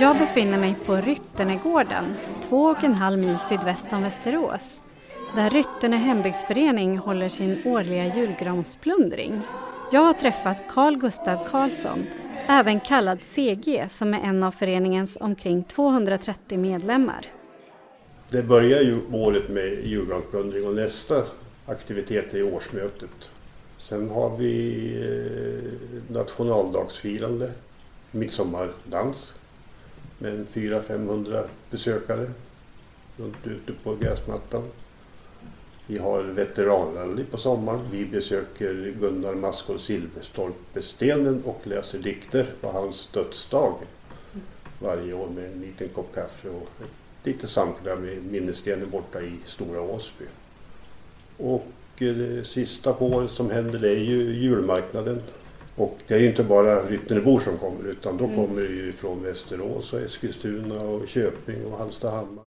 Jag befinner mig på Rytternegården, två och en halv mil sydväst om Västerås, där Rytterne hembygdsförening håller sin årliga julgransplundring. Jag har träffat Carl Gustav Karlsson, även kallad CG, som är en av föreningens omkring 230 medlemmar. Det börjar ju året med julgransplundring och nästa aktivitet är årsmötet. Sen har vi eh, nationaldagsfirande, midsommardans med 400-500 besökare runt ute på gräsmattan. Vi har veteranrally på sommaren. Vi besöker Gunnar Maskål Silverstolpestenen och läser dikter på hans dödsdag varje år med en liten kopp kaffe och ett litet samkväm med minnesstenen borta i Stora Åsby. Och eh, det sista på året som händer det är ju julmarknaden och det är ju inte bara Ryttnerebor som kommer utan då mm. kommer det ju från Västerås och Eskilstuna och Köping och Hallstahammar.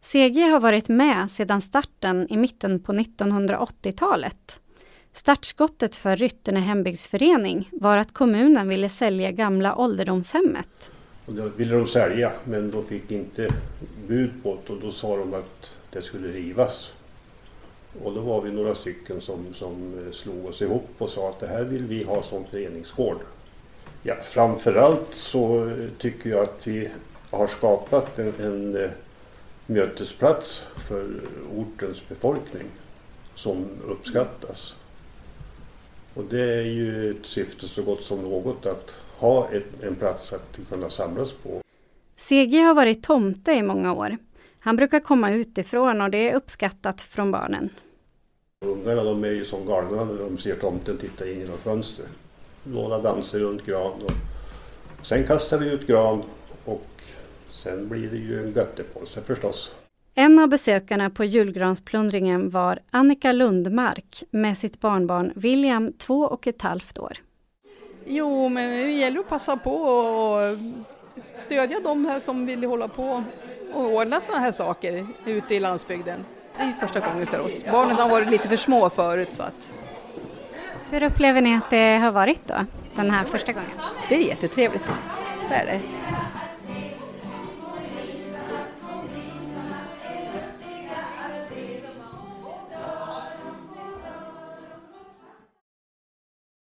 CG har varit med sedan starten i mitten på 1980-talet. Startskottet för Rytterne hembygdsförening var att kommunen ville sälja gamla ålderdomshemmet. Och det ville de sälja men de fick inte bud på det och då sa de att det skulle rivas. Och då var vi några stycken som, som eh, slog oss ihop och sa att det här vill vi ha som föreningsgård. Ja, framförallt så eh, tycker jag att vi har skapat en, en eh, mötesplats för ortens befolkning som uppskattas. Och det är ju ett syfte så gott som något att ha ett, en plats att kunna samlas på. CG har varit tomte i många år. Han brukar komma utifrån och det är uppskattat från barnen. Ungarna de är ju som galna när de ser tomten titta in genom fönstret. Några danser runt gran och sen kastar vi ut gran och sen blir det ju en göttepåse förstås. En av besökarna på julgransplundringen var Annika Lundmark med sitt barnbarn William, två och ett halvt år. Jo, men det gäller att passa på och stödja de här som vill hålla på och ordna sådana här saker ute i landsbygden. Det är första gången för oss. Barnen har varit lite för små förut så att... Hur upplever ni att det har varit då, den här första gången? Det är jättetrevligt, det är det.